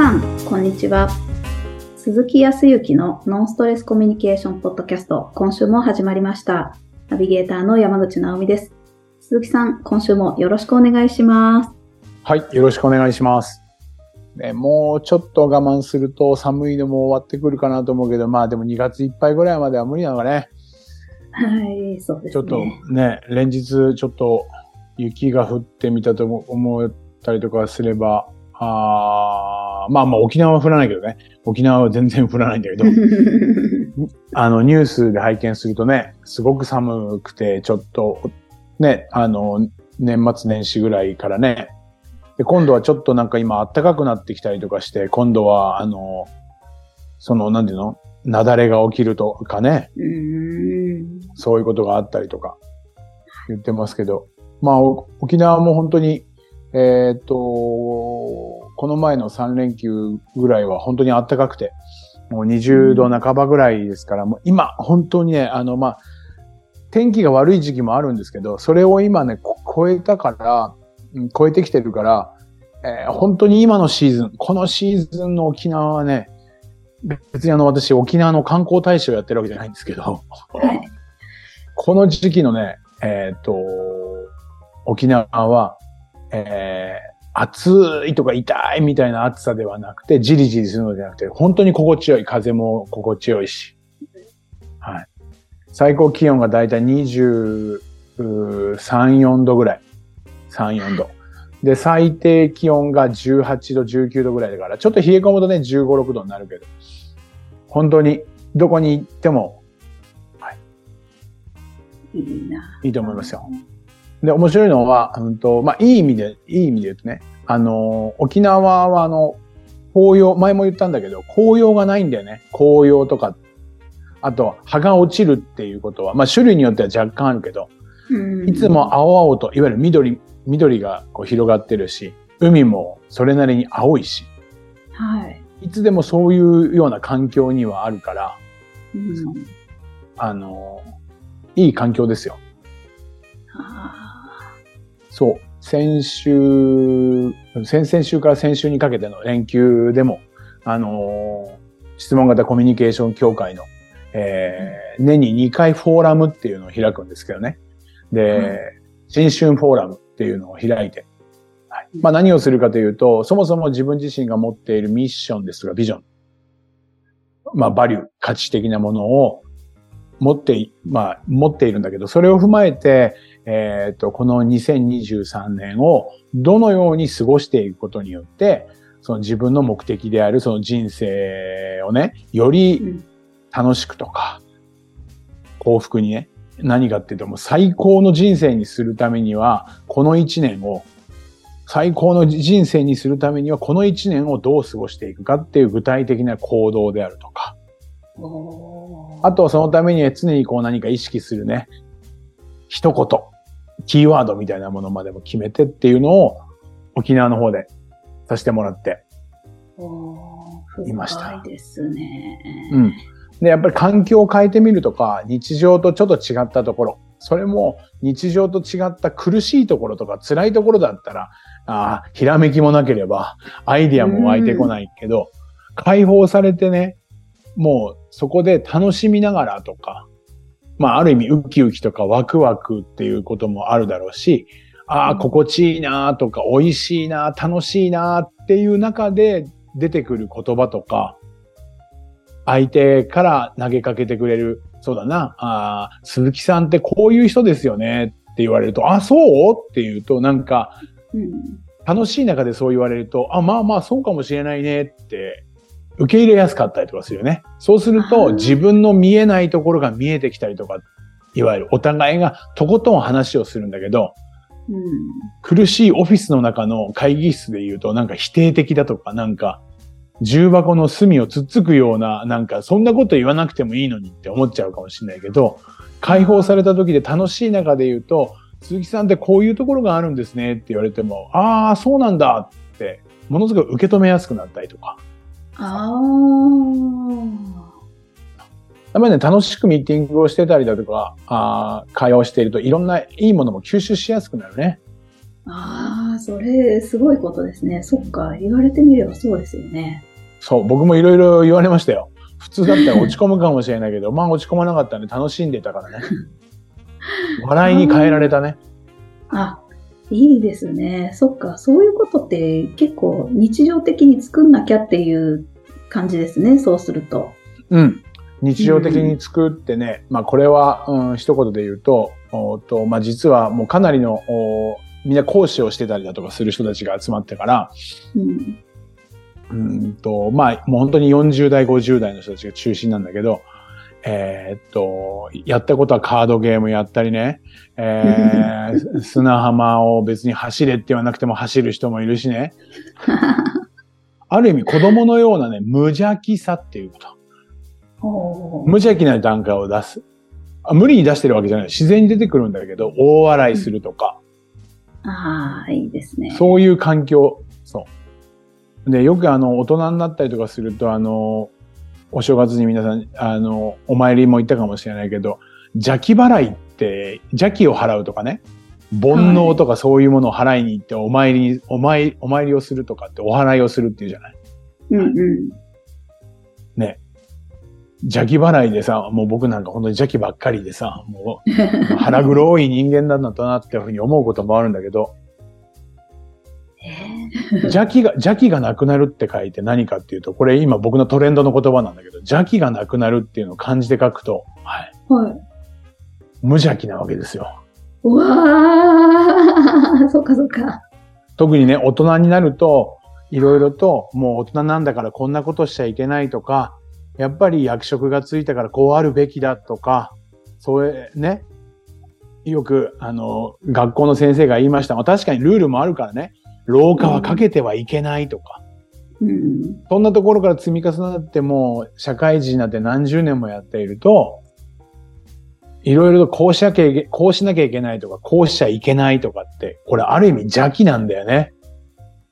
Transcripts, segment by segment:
さん、こんにちは。鈴木康之のノンストレスコミュニケーションポッドキャスト、今週も始まりました。ナビゲーターの山口直美です。鈴木さん、今週もよろしくお願いします。はい、よろしくお願いします。ね、もうちょっと我慢すると寒いのも終わってくるかなと思うけど、まあでも2月いっぱいぐらいまでは無理なのかね。はい、そうですね。ちょっとね、連日ちょっと雪が降ってみたと思ったりとかすれば、あーまあまあ沖縄は降らないけどね。沖縄は全然降らないんだけど、あのニュースで拝見するとね、すごく寒くて、ちょっとね、あの、年末年始ぐらいからね、で今度はちょっとなんか今暖かくなってきたりとかして、今度はあの、その、なんていうの？雪崩が起きるとかね、そういうことがあったりとか言ってますけど、まあお沖縄も本当に、えーっと、この前の3連休ぐらいは本当に暖かくて、もう20度半ばぐらいですから、もう今本当にね、あのまあ、天気が悪い時期もあるんですけど、それを今ね、こ超えたから、うん超えてきてるから、えー本当に今のシーズン、このシーズンの沖縄はね、別にあの私沖縄の観光大使をやってるわけじゃないんですけど、はい。この時期のね、えっ、と、沖縄は、えー暑いとか痛いみたいな暑さではなくて、じりじりするのではなくて、本当に心地よい。風も心地よいし。はい。最高気温がだいたい23、4度ぐらい。3、4度。で、最低気温が18度、19度ぐらいだから、ちょっと冷え込むとね、15、6度になるけど、本当にどこに行ってもいいな。いいと思いますよ。で、面白いのは、うんと、まあ、いい意味で、いい意味で言うとね、あの、沖縄はあの、紅葉、前も言ったんだけど、紅葉がないんだよね。紅葉とか。あと、葉が落ちるっていうことは、まあ、種類によっては若干あるけど、うんいつも青々と、いわゆる緑、緑がこう広がってるし、海もそれなりに青いし、はい。いつでもそういうような環境にはあるから、うんあの、いい環境ですよ。あそう。先週、先々週から先週にかけての連休でも、あのー質問型コミュニケーション協会の、えー年に2回フォーラムっていうのを開くんですけどね。で、はい新春フォーラムっていうのを開いて、はい。まあ何をするかというと、そもそも自分自身が持っているミッションですとかビジョン、まあバリュー、価値的なものを持ってい、まあ持っているんだけど、それを踏まえて、えっ、と、この2023年をどのように過ごしていくことによって、その自分の目的であるその人生をね、よーりうん楽しくとか、幸福にね、何かっていうともう最高の人生にするためには、この一年を、最高の人生にするためには、この一年をどう過ごしていくかっていう具体的な行動であるとか、あとはそのために常にこう何か意識するね、一言、キーワードみたいなものまでも決めてっていうのを沖縄の方でさせてもらって。いましたですね。うん。で、やっぱり環境を変えてみるとか、日常とちょっと違ったところ、それも日常と違った苦しいところとか辛いところだったら、あーひらめきもなければ、アイディアも湧いてこないけど、解放されてね、もうそこで楽しみながらとか、まあある意味ウキウキとかワクワクっていうこともあるだろうし、ああ、心地いいなとか、美味しいな楽しいなっていう中で出てくる言葉とか、相手から投げかけてくれる、そうだな、あー鈴木さんってこういう人ですよねって言われると、あ、そう？って言うと、なんか、うん。楽しい中でそう言われると、あ、まあまあそうかもしれないねって、受け入れやすかったりとかするよね。そうすると、自分の見えないところが見えてきたりとか、いわゆるお互いがとことん話をするんだけど、うん苦しいオフィスの中の会議室で言うと、なんか否定的だとか、なんか、重箱の隅をつっつくような、なんか、そんなこと言わなくてもいいのにって思っちゃうかもしれないけど、解放された時で楽しい中で言うと、鈴木さんってこういうところがあるんですねって言われても、ああ、そうなんだって、ものすごく受け止めやすくなったりとか。あやっぱりね、楽しくミーティングをしてたりだとか、あー会話をしていると、いろんないいものも吸収しやすくなるね。ああ、それ、すごいことですね。そっか、言われてみればそうですよね。そう、僕もいろいろ言われましたよ。普通だったら落ち込むかもしれないけど、まあ落ち込まなかったんで楽しんでたからね。笑いに変えられたね。あ、いいですね。そっか、そういうことって結構日常的に作んなきゃっていう感じですね。そうすると。うん。日常的に作ってね、まあこれは、うん、一言で言うと、おーとまあ実はもうかなりの、おみんな講師をしてたりだとかする人たちが集まってから、うん。うんと、まあもう本当に40代、50代の人たちが中心なんだけど、えーっと、やったことはカードゲームやったりね、えー砂浜を別に走れって言わなくても走る人もいるしね、ある意味子供のようなね、無邪気さっていうこと。無邪気な段階を出す。あ無理に出してるわけじゃない。自然に出てくるんだけど、大笑いするとか、ああ、いいですね。そういう環境。そう。で、よくあの、大人になったりとかすると、あの、お正月に皆さん、あの、お参りも行ったかもしれないけど、邪気払いって、邪気を払うとかね、煩悩とかそういうものを払いに行って、お参りに、お参り、お参りをするとかって、お祓いをするっていうじゃない？うんうん。邪気払いでさ、もう僕なんか本当に邪気ばっかりでさ、もう腹黒い人間なんだなっていうふうに思うこともあるんだけど、え邪気が、邪気がなくなるって書いて何かっていうと、これ今僕のトレンドの言葉なんだけど、邪気がなくなるっていうのを漢字で書くと、はい、ーはい。無邪気なわけですよ。うわあ、そっかそっか。特にね、大人になると、いろいろと、もう大人なんだからこんなことしちゃいけないとか、やっぱり役職がついたからこうあるべきだとか、そういうね、よく、あの、学校の先生が言いました。まあ確かにルールもあるからね、廊下はかけてはいけないとか、うん。そんなところから積み重なってもう社会人になって何十年もやっていると、いろいろとこうしなきゃいけ、こうしなきゃいけないとか、こうしちゃいけないとかって、これある意味邪気なんだよね。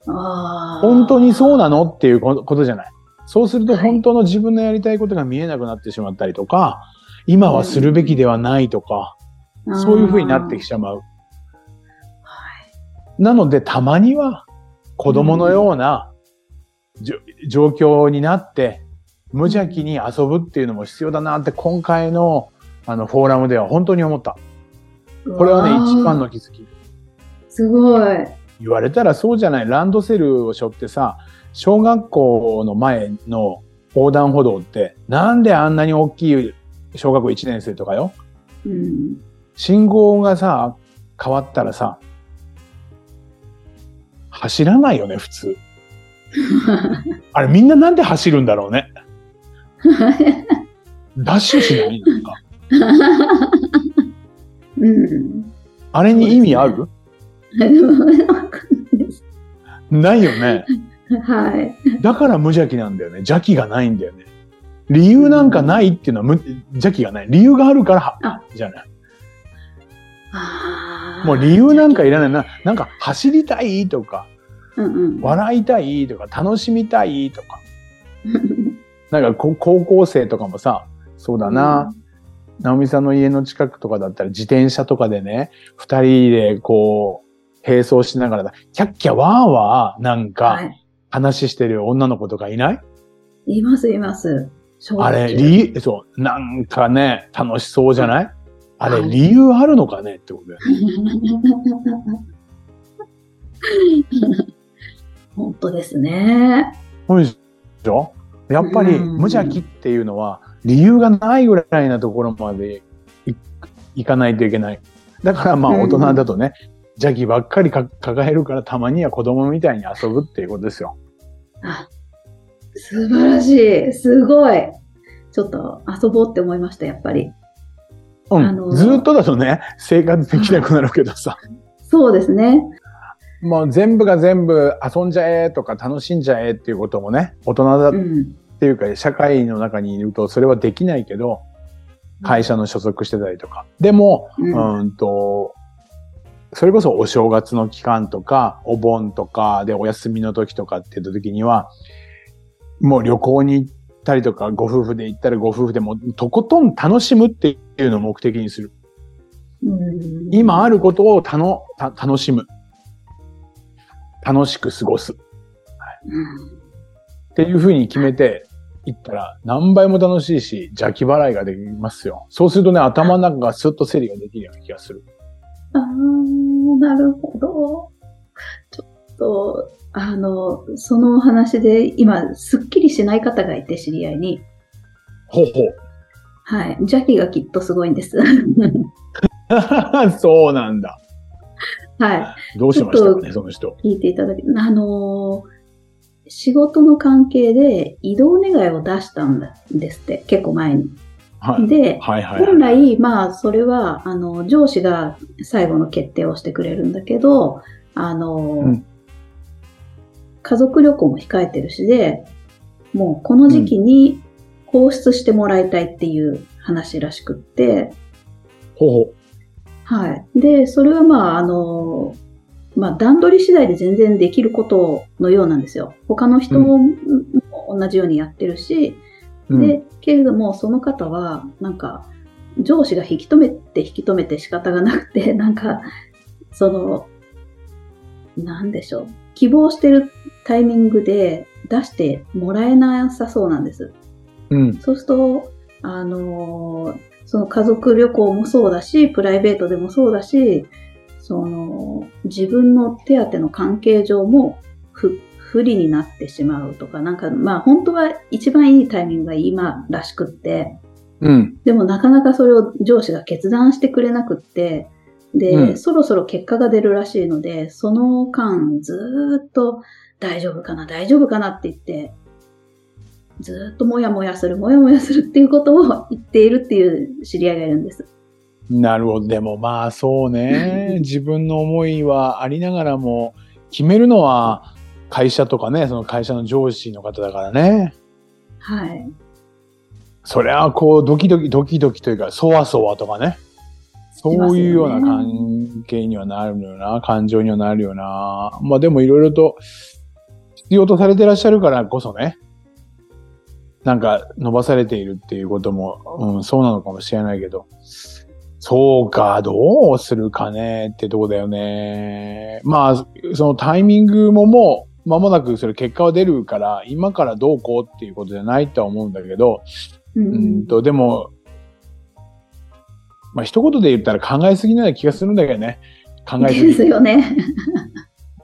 本当にそうなのっていうことじゃない。そうするとはい本当の自分のやりたいことが見えなくなってしまったりとか、今はするべきではないとか、そういうふうになってきちゃう。はい。なのでたまには子供のような、状況になって無邪気に遊ぶっていうのも必要だなって今回のあのフォーラムでは本当に思った。これはね、一番の気づき。すごい。言われたらそうじゃない。ランドセルを背負ってさ、小学校の前の横断歩道って、なんであんなに大きい小学校1年生とかよ。うん。信号がさ、変わったらさ、走らないよね、普通。あれみんななんで走るんだろうね。ダッシュしないなんか。うん。あれに意味ある、わかんないよね。はい。だから無邪気なんだよね。邪気がないんだよね。理由なんかないっていうのは無邪気がない。理由があるからはあ、じゃない。もう理由なんかいらないな。なんか走りたいとか、うんうん。笑いたいとか、楽しみたいとか。なんかこ高校生とかもさ、そうだな。直美さんの家の近くとかだったら自転車とかでね、二人でこう、並走しながら、キャッキャワーワーなんはかい。話してる女の子とかいない、います、います。小あれ、理由、そう、なんかね、楽しそうじゃない？あれ、はい理由あるのかねってことだよね。本当ですね。そうでしょやっぱりうん無邪気っていうのは理由がないぐらいなところまでいいかないといけない。だからまあうん大人だとね、邪気ばっかりか抱えるからたまには子供みたいに遊ぶっていうことですよ。あ、素晴らしい。すごい。ちょっと遊ぼうって思いました、やっぱり。うん。あのーずっとだとね、生活できなくなるけどさ。そうですね。もう全部が全部遊んじゃえとか楽しんじゃえっていうこともね、大人だっうん。ていうか社会の中にいるとそれはできないけど、会社の所属してたりとか。でも、うんうんと、それこそお正月の期間とか、お盆とかでお休みの時とかって言った時には、もう旅行に行ったりとか、ご夫婦で行ったらご夫婦でもとことん楽しむっていうのを目的にする。うん今あることをたのた楽しむ。楽しく過ごす。うんっていうふうに決めていったら、何倍も楽しいし、邪気払いができますよ。そうするとね、頭の中がスッと整理ができるような気がする。あー、なるほど。ちょっと、あの、そのお話で今、すっきりしない方がいて、知り合いに。ほうほう。はい。邪気がきっとすごいんです。そうなんだ。はい。どうしましたちょっとかね、その人。聞いていただき、あのー仕事の関係で移動願いを出したんですって、結構前に。はい。で、はいはい、本来、まあ、それは、あの、上司が最後の決定をしてくれるんだけど、あの、うん家族旅行も控えてるしで、もうこの時期に放出してもらいたいっていう話らしくって、ほうほう。はい。で、それはまあ、あの、まあ、段取り次第で全然できることのようなんですよ。他の人も同じようにやってるし、うん、で、けれども、その方は、なんか、上司が引き止めて引き止めて仕方がなくて、なんか、その、なんでしょう。希望してるタイミングで出してもらえなさそうなんです。うん。そうすると、あのーその家族旅行もそうだし、プライベートでもそうだし、その、自分の手当の関係上も不不利になってしまうとか、なんか、まあ本当は一番いいタイミングが今らしくって、うん。でもなかなかそれを上司が決断してくれなくって、で、うんそろそろ結果が出るらしいので、その間ずーっと大丈夫かな、大丈夫かなって言って、ずーっともやもやする、もやもやするっていうことを言っているっていう知り合いがいるんです。なるほど。でもまあそうね。自分の思いはありながらも、決めるのは会社とかね、その会社の上司の方だからね。はい。それはこう、ドキドキ、ドキドキというか、そわそわとかね。そういうような関係にはなるのよな。感情にはなるよな。まあでもいろいろと必要とされてらっしゃるからこそね。なんか伸ばされているっていうことも、うん、そうなのかもしれないけど。そうか、どうするかねってとこだよね。まあ、そのタイミングももう間もなくそれ結果は出るから、今からどうこうっていうことじゃないとは思うんだけど、ううんと、でも、まあ一言で言ったら考えすぎなような気がするんだけどね。考えすですぎ。よね。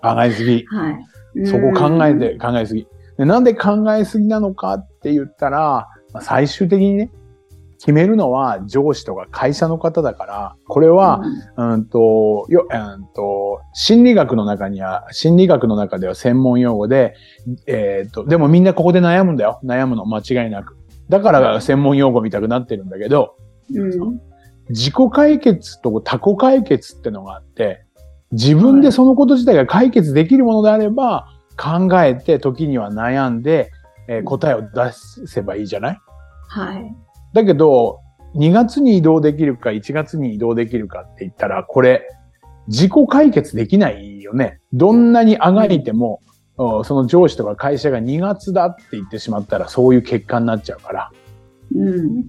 考えすぎ。はい。そこ考えうんて、考えすぎ。でなんで考えすぎなのかって言ったら、まあ最終的にね、決めるのは上司とか会社の方だから、これは、うんと、よ、うんと、心理学の中には、心理学の中では専門用語で、えっ、と、でもみんなここで悩むんだよ。悩むの、間違いなく。だから専門用語みたくなってるんだけど、うん自己解決と他己解決ってのがあって、自分でそのこと自体が解決できるものであれば、考えて時には悩んで、えー答えを出せばいいじゃない？はい。だけど、2月に移動できるか1月に移動できるかって言ったら、これ、自己解決できないよね。どんなにあがいても、おその上司とか会社が2月だって言ってしまったら、そういう結果になっちゃうから。うん。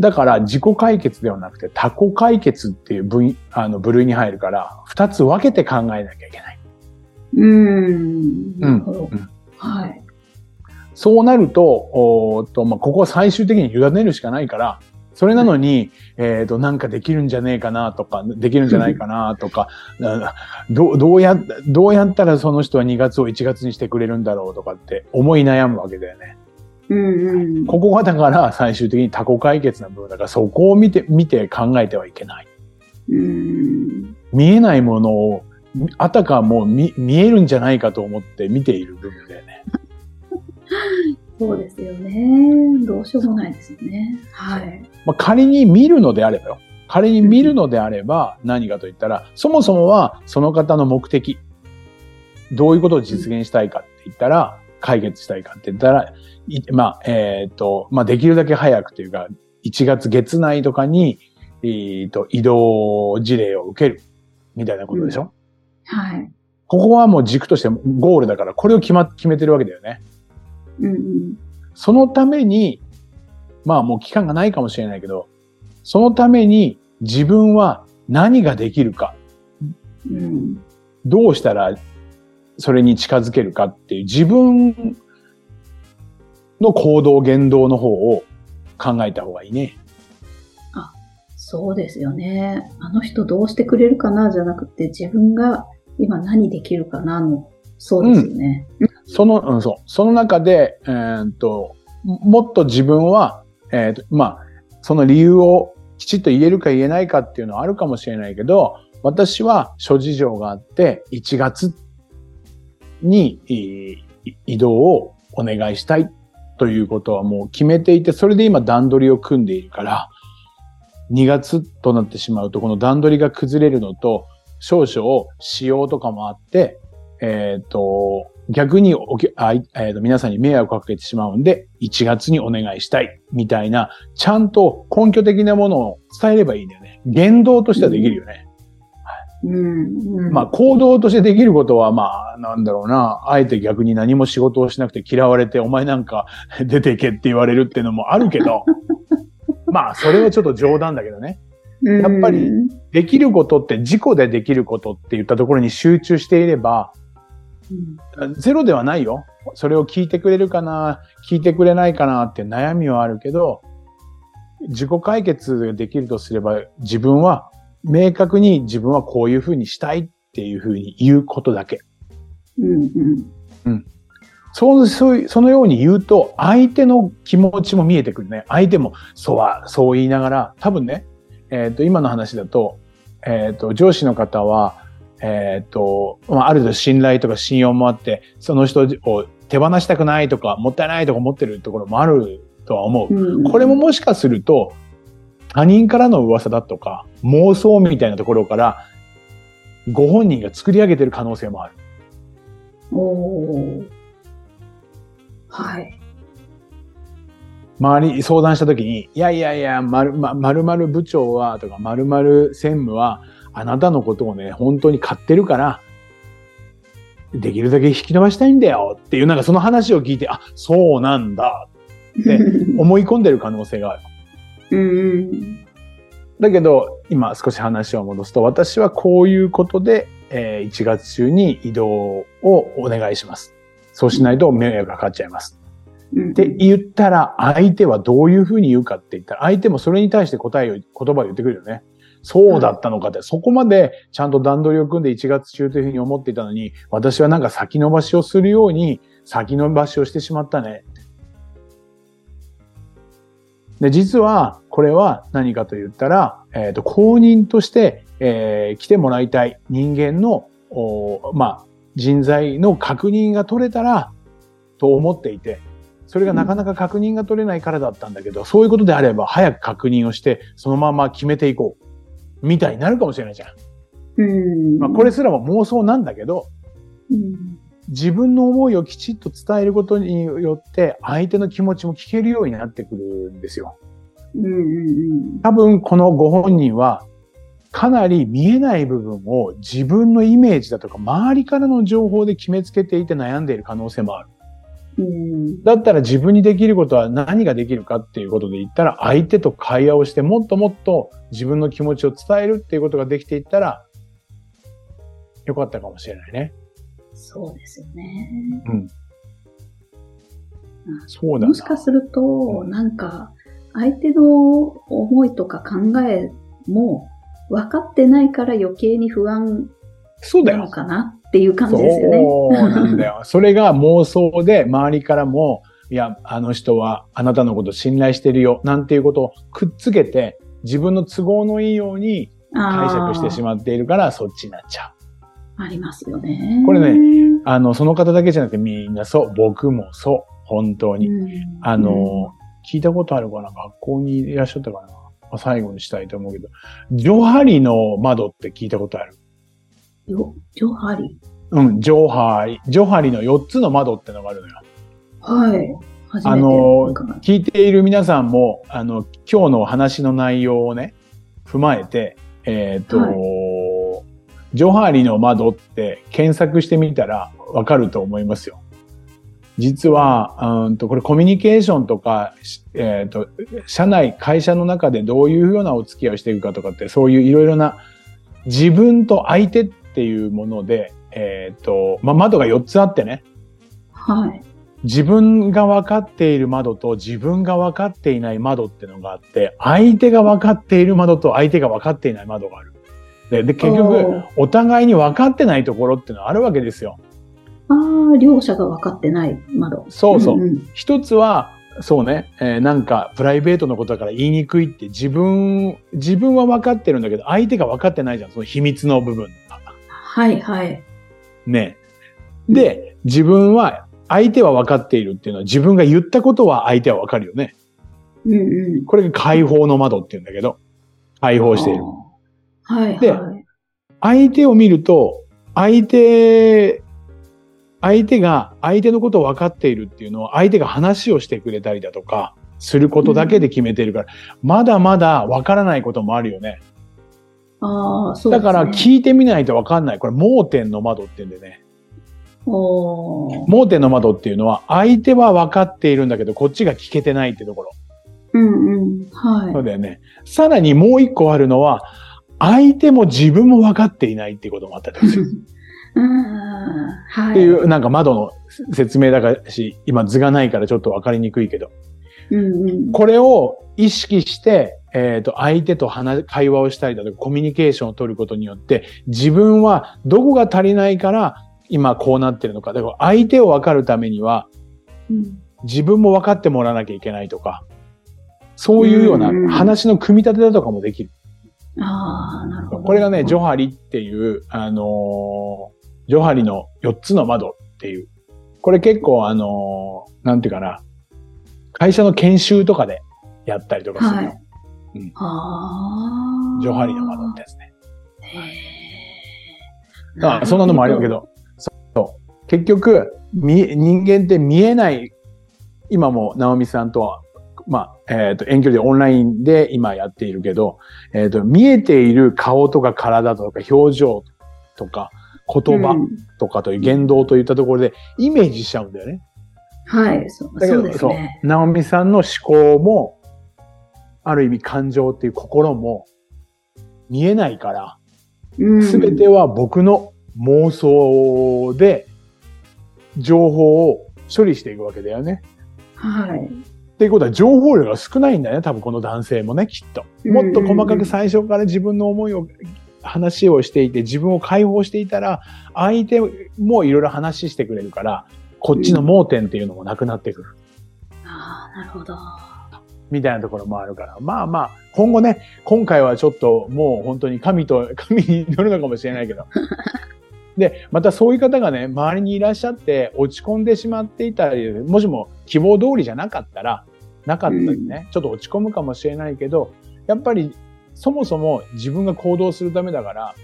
だから自己解決ではなくて他己解決っていう分あの部類に入るから、二つ分けて考えなきゃいけない。うん。なるほどうん。はい。そうなると、おと、まあ、ここは最終的に委ねるしかないから、それなのに、えっ、と、なんかできるんじゃねえかなとか、できるんじゃないかなとか、などう、どうや、どうやったらその人は2月を1月にしてくれるんだろうとかって思い悩むわけだよね。うんうん。ここがだから最終的に他己解決な部分だから、そこを見て、見て考えてはいけない。うん。見えないものを、あたかも見見えるんじゃないかと思って見ている部分だよね。そうですよね。どうしようもないですよね。はい。まあ、仮に見るのであればよ。仮に見るのであれば何かと言ったら、そもそもはその方の目的。どういうことを実現したいかって言ったら、解決したいかって言ったら、いまあ、えっ、と、まあ、できるだけ早くというか、1月月内とかに、えっ、と、移動事例を受ける。みたいなことでしょ、はい。ここはもう軸としてゴールだから、これを決ま、決めてるわけだよね。うんうん。そのために、まあもう期間がないかもしれないけど、そのために自分は何ができるか、うん。どうしたらそれに近づけるかっていう自分の行動、言動の方を考えた方がいいね。そうですよね。あの人どうしてくれるかなじゃなくて、自分が今何できるかなの、そうですよね。その、うん、そう。その中で、えーっと、もっと自分は、えーっと、まあ、その理由をきちっと言えるか言えないかっていうのはあるかもしれないけど、私は諸事情があって、1月にい移動をお願いしたいということはもう決めていて、それで今段取りを組んでいるから、2月となってしまうと、この段取りが崩れるのと、少々仕様とかもあって、えっ、と、逆におきあい、えーと皆さんに迷惑をかけてしまうんで、1月にお願いしたい、みたいな、ちゃんと根拠的なものを伝えればいいんだよね。言動としてはできるよね。うん。うん。まあ、行動としてできることは、まあ、なんだろうな、あえて逆に何も仕事をしなくて嫌われて、お前なんか 出ていけって言われるっていうのもあるけど、まあ、それはちょっと冗談だけどね。やっぱりうんできることって自己でできることって言ったところに集中していれば、ゼロではないよ。それを聞いてくれるかな、聞いてくれないかなって悩みはあるけど、自己解決ができるとすれば、自分は明確に自分はこういうふうにしたいっていうふうに言うことだけ。うんうん。そう、そういう、そのように言うと、相手の気持ちも見えてくるね。相手も、そうは、そう言いながら、多分ね、えっ、と、今の話だと、えっ、と、上司の方は、えっ、と、まあ、ある程度信頼とか信用もあって、その人を手放したくないとか、もったいないとか思ってるところもあるとは思う。うんこれももしかすると、他人からの噂だとか、妄想みたいなところから、ご本人が作り上げてる可能性もある。おーはい。周りに相談した時に、いやいやいや、まる、ま、〇〇部長は、とか、〇〇専務は、あなたのことをね、本当に買ってるから、できるだけ引き伸ばしたいんだよっていう、なんかその話を聞いて、あ、そうなんだ、で思い込んでる可能性がある。うんうん。だけど、今少し話を戻すと、私はこういうことで、えー1月中に移動をお願いします。そうしないと迷惑がかかっちゃいます。うんって言ったら、相手はどういうふうに言うかって言ったら、相手もそれに対して答えを、言葉を言ってくるよね。そうだったのかって、そこまでちゃんと段取りを組んで1月中というふうに思っていたのに、私はなんか先延ばしをするように、先延ばしをしてしまったね。で、実は、これは何かと言ったら、えっ、と、公認として、えー来てもらいたい人間の、おまあ、人材の確認が取れたら、と思っていて、それがなかなか確認が取れないからだったんだけど、そういうことであれば早く確認をして、そのまま決めていこう。みたいになるかもしれないじゃん。うん。まあ、これすらも妄想なんだけど、うん。自分の思いをきちっと伝えることによって、相手の気持ちも聞けるようになってくるんですよ。うんうん多分このご本人は、かなり見えない部分を自分のイメージだとか周りからの情報で決めつけていて悩んでいる可能性もある。うん。うん。だったら自分にできることは何ができるかっていうことで言ったら相手と会話をしてもっともっと自分の気持ちを伝えるっていうことができていったらよかったかもしれないね。そうですよね。うん。そうだな。もしかすると、なんか、相手の思いとか考えも分かってないから余計に不安そうだよ。なのかなっていう感じですよね。そうなんだよ。それが妄想で周りからも、いや、あの人はあなたのこと信頼してるよ、なんていうことをくっつけて、自分の都合のいいように解釈してしままっているから、そっちになっちゃう。ありますよね。これねあの、その方だけじゃなくてみんなそう、僕もそう、本当に。うん、あの、聞いたことあるかな？学校にいらっしゃったかな？まあ最後にしたいと思うけど、ジョハリの窓って聞いたことある？うん、よジョハリ。うん、ジョハリ。ジョハリの4つの窓ってのがあるのよ。はい。あの聞いている皆さんも、あの、今日の話の内容をね、踏まえて、えっ、と、はいジョハリの窓って検索してみたらわかると思いますよ。実は、うんと、これコミュニケーションとか、しえっ、と、社内、会社の中でどういうようなお付き合いをしていくかとかって、そういういろいろな自分と相手っていうもので、えっ、と、まあ、窓が4つあってね、はい。自分が分かっている窓と自分が分かっていない窓っていうのがあって、相手が分かっている窓と相手が分かっていない窓がある。で、で結お局ー、お互いに分かってないところっていうのはあるわけですよ。ああ、両者が分かってない窓。そうそう。んん一つは、そうね、えーなんかプライベートのことだから言いにくいって自分、自分は分かってるんだけど、相手が分かってないじゃん、その秘密の部分。はいはい。ね。で、自分は、相手は分かっているっていうのは自分が言ったことは相手は分かるよね。うんうん。これが解放の窓っていうんだけど、解放している。はいではい。相手を見ると、相手、相手が相手のことを分かっているっていうのは相手が話をしてくれたりだとか、することだけで決めてるから、まだまだ分からないこともあるよね。ああ、そうね。だから聞いてみないと分かんない。これ盲点の窓って言うんでね。盲点の窓っていうのは相手は分かっているんだけど、こっちが聞けてないってところ。うんうん。はい。そうだよね。さらにもう一個あるのは、相手も自分も分かっていないっていうこともあったりする。うん。はい。っていう、なんか窓の説明だからし、今図がないからちょっと分かりにくいけど、うんうん。これを意識して、えっ、と、相手と話、会話をしたりだとか、コミュニケーションを取ることによって、自分はどこが足りないから、今こうなってるのか。だから相手を分かるためには、うん自分も分かってもらわなきゃいけないとか、そういうような話の組み立てだとかもできる。ああ、なるほど。これがね、ジョハリっていう、あのージョハリの4つの窓っていう。これ結構あのーなんていうかな、会社の研修とかでやったりとかするよ。はい。うんああ。ジョハリの窓ってやつね。へえ。だからそんなのもあるけど、そう。結局、み人間って見えない、今も直美さんとは、まあ、えっ、と、遠距離でオンラインで今やっているけど、えっ、と、見えている顔とか体とか表情とか言葉うんとかという言動といったところでイメージしちゃうんだよね。はい、そうだけど、そうですそうね。直美さんの思考も、ある意味感情っていう心も見えないから、うんすべては僕の妄想で情報を処理していくわけだよね。はい。っていうことは情報量が少ないんだよね、多分この男性もね、きっと。もっと細かく最初から自分の思いを、話をしていて、自分を解放していたら、相手もいろいろ話してくれるから、こっちの盲点っていうのもなくなってくる。ああ、なるほど。みたいなところもあるから。まあまあ、今後ね、今回はちょっともう本当に神と、神に乗るのかもしれないけど。で、またそういう方がね、周りにいらっしゃって落ち込んでしまっていたり、もしも希望通りじゃなかったら、なかったりね、ちょっと落ち込むかもしれないけど、やっぱりそもそも自分が行動するためだから、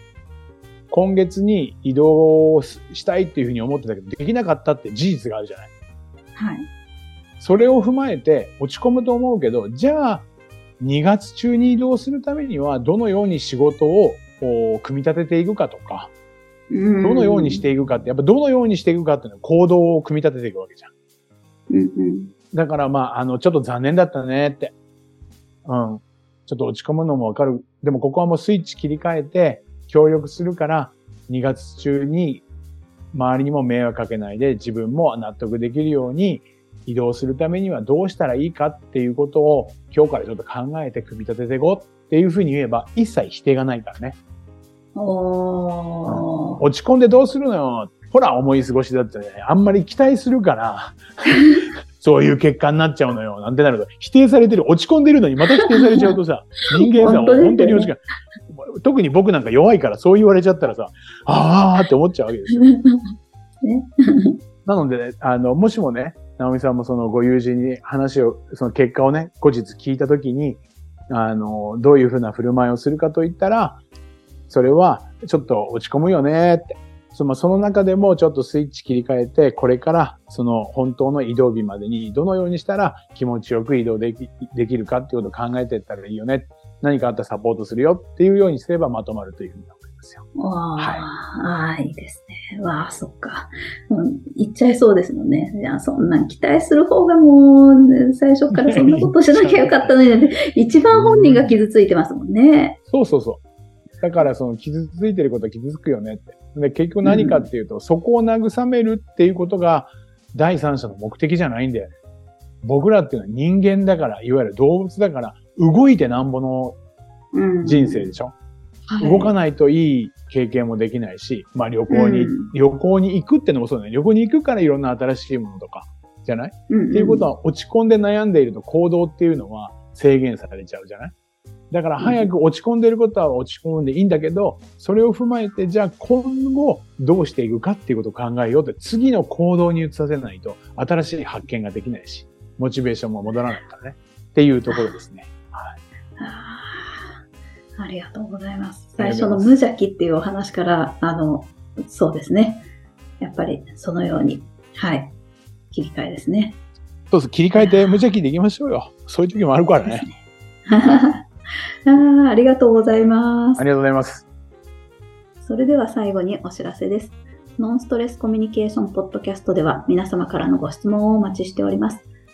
今月に移動したいっていうふうに思ってたけど、できなかったって事実があるじゃない。はい。それを踏まえて落ち込むと思うけど、じゃあ、2月中に移動するためには、どのように仕事をこう組み立てていくかとか、どどのようにしていくかって、やっぱどのようにしていくかっていうのは行動を組み立てていくわけじゃん。うんうん。だからまあ、あの、ちょっと残念だったねって。うん。ちょっと落ち込むのもわかる。でもここはもうスイッチ切り替えて、協力するから、2月中に周りにも迷惑かけないで自分も納得できるように移動するためにはどうしたらいいかっていうことを今日からちょっと考えて組み立てていこうっていうふうに言えば一切否定がないからね。おー。落ち込んでどうするのよ。ほら、思い過ごしだってね、あんまり期待するから、そういう結果になっちゃうのよ。なんてなると、否定されてる、落ち込んでるのにまた否定されちゃうとさ、人間さ、本当本当に落ち込む特に僕なんか弱いからそう言われちゃったらさ、あーって思っちゃうわけですよ。なので、ね、あの、もしもね、直美さんもそのご友人に話を、その結果をね、後日聞いたときに、あの、どういうふうな振る舞いをするかといったら、それは、ちょっと落ち込むよねって。そのその中でもちょっとスイッチ切り替えて、これからその本当の移動日までにどのようにしたら気持ちよく移動できできるかっていうことを考えていったらいいよね。何かあったらサポートするよっていうようにすればまとまるというふうにすよ。わあ、はいああ、いいですね。わあ、そっか。うん、言っちゃいそうですもんね。いや、そんなん期待する方がもう、ね最初からそんなことしなきゃよかったのに、ね、一番本人が傷ついてますもんね。そうそうそう。だからその傷ついてることは傷つくよねって。で、結局何かっていうと、うん、そこを慰めるっていうことが第三者の目的じゃないんだよね。僕らっていうのは人間だから、いわゆる動物だから、動いてなんぼの人生でしょ、動かないといい経験もできないし、まあ旅行に、うん、旅行に行くってのもそうだね。旅行に行くからいろんな新しいものとか、じゃない、うんうん、っていうことは落ち込んで悩んでいると行動っていうのは制限されちゃうじゃない？だから早く落ち込んでることは落ち込んでいいんだけど、それを踏まえて、じゃあ今後どうしていくかっていうことを考えようって、次の行動に移させないと新しい発見ができないし、モチベーションも戻らないからね。っていうところですね。はい。ありがとうございます。最初の無邪気っていうお話から、あの、そうですね。やっぱりそのように、はい。切り替えですね。そうです。切り替えて無邪気でいきましょうよ。そういう時もあるからね。あ ありがとうございます。ありがとうございます。それでは最後にお知らせです。ノンストレスコミュニケーションポッドキャストでは皆様からのご質問をお待ちしております。